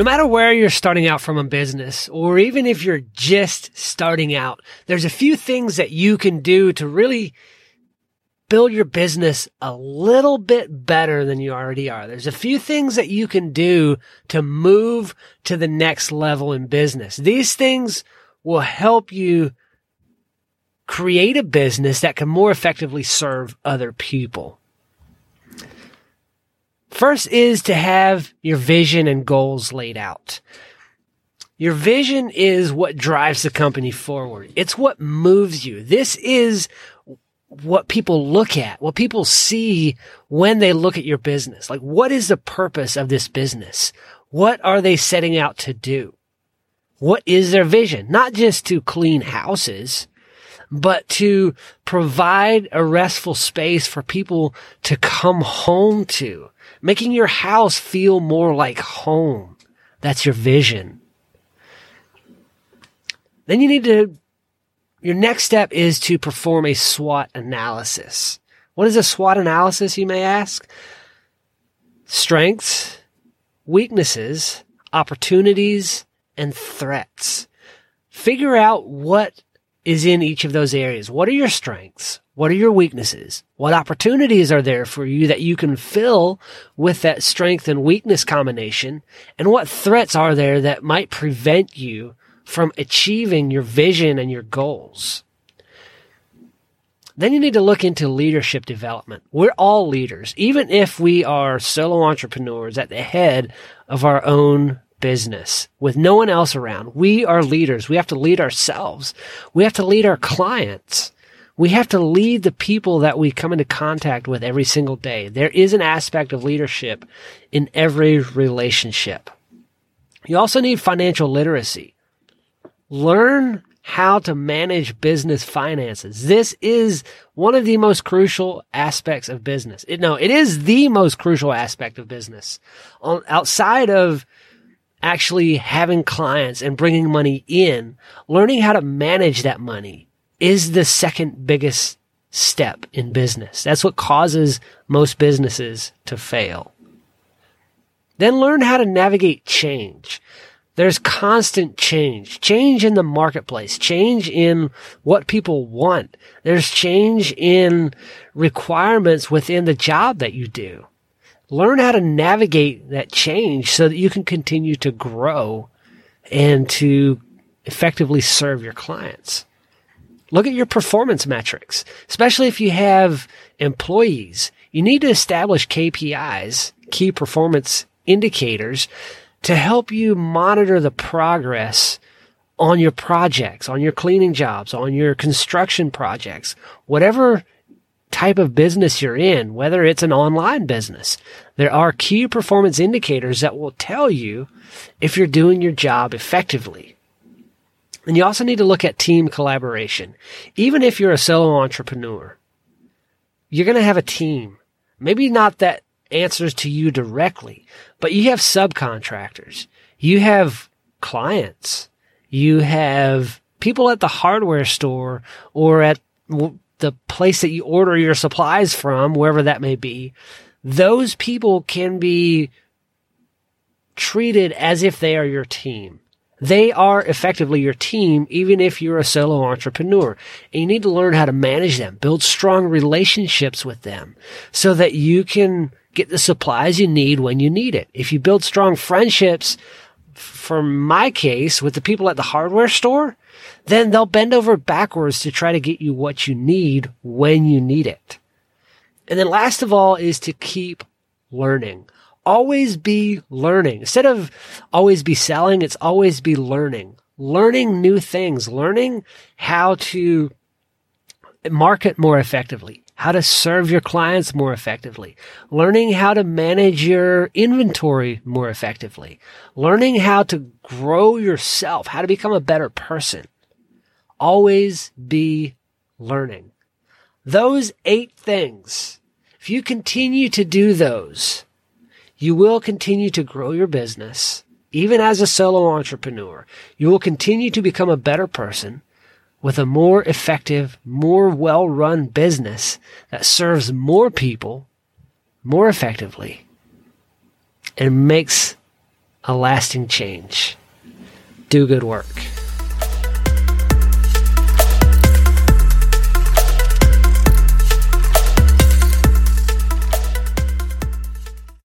No matter where you're starting out from a business, or even if you're just starting out, there's a few things that you can do to really build your business a little bit better than you already are. There's a few things that you can do to move to the next level in business. These things will help you create a business that can more effectively serve other people. First is to have your vision and goals laid out. Your vision is what drives the company forward. It's what moves you. This is what people look at, what people see when they look at your business. Like, what is the purpose of this business? What are they setting out to do? What is their vision? Not just to clean houses, but to provide a restful space for people to come home to making your house feel more like home. That's your vision. Then you need to, your next step is to perform a SWOT analysis. What is a SWOT analysis, you may ask? Strengths, weaknesses, opportunities, and threats. Figure out what is in each of those areas. What are your strengths? What are your weaknesses? What opportunities are there for you that you can fill with that strength and weakness combination? And what threats are there that might prevent you from achieving your vision and your goals? Then you need to look into leadership development. We're all leaders, even if we are solo entrepreneurs at the head of our own business with no one else around. We are leaders. We have to lead ourselves. We have to lead our clients. We have to lead the people that we come into contact with every single day. There is an aspect of leadership in every relationship. You also need financial literacy. Learn how to manage business finances. This is one of the most crucial aspects of business. It, no, it is the most crucial aspect of business. On, outside of actually having clients and bringing money in, learning how to manage that money is the second biggest step in business. That's what causes most businesses to fail. Then learn how to navigate change. There's constant change, change in the marketplace, change in what people want. There's change in requirements within the job that you do learn how to navigate that change so that you can continue to grow and to effectively serve your clients. Look at your performance metrics, especially if you have employees. You need to establish KPIs, key performance indicators, to help you monitor the progress on your projects, on your cleaning jobs, on your construction projects, whatever type of business you're in, whether it's an online business. There are key performance indicators that will tell you if you're doing your job effectively. And you also need to look at team collaboration. Even if you're a solo entrepreneur, you're going to have a team. Maybe not that answers to you directly, but you have subcontractors. You have clients. You have people at the hardware store or at the place that you order your supplies from, wherever that may be, those people can be treated as if they are your team. They are effectively your team, even if you're a solo entrepreneur. And you need to learn how to manage them, build strong relationships with them so that you can get the supplies you need when you need it. If you build strong friendships, for my case, with the people at the hardware store, then they'll bend over backwards to try to get you what you need when you need it. And then last of all is to keep learning. Always be learning. Instead of always be selling, it's always be learning. Learning new things, learning how to market more effectively, how to serve your clients more effectively, learning how to manage your inventory more effectively, learning how to grow yourself, how to become a better person always be learning. Those eight things, if you continue to do those, you will continue to grow your business. Even as a solo entrepreneur, you will continue to become a better person with a more effective, more well run business that serves more people more effectively and makes a lasting change. Do good work.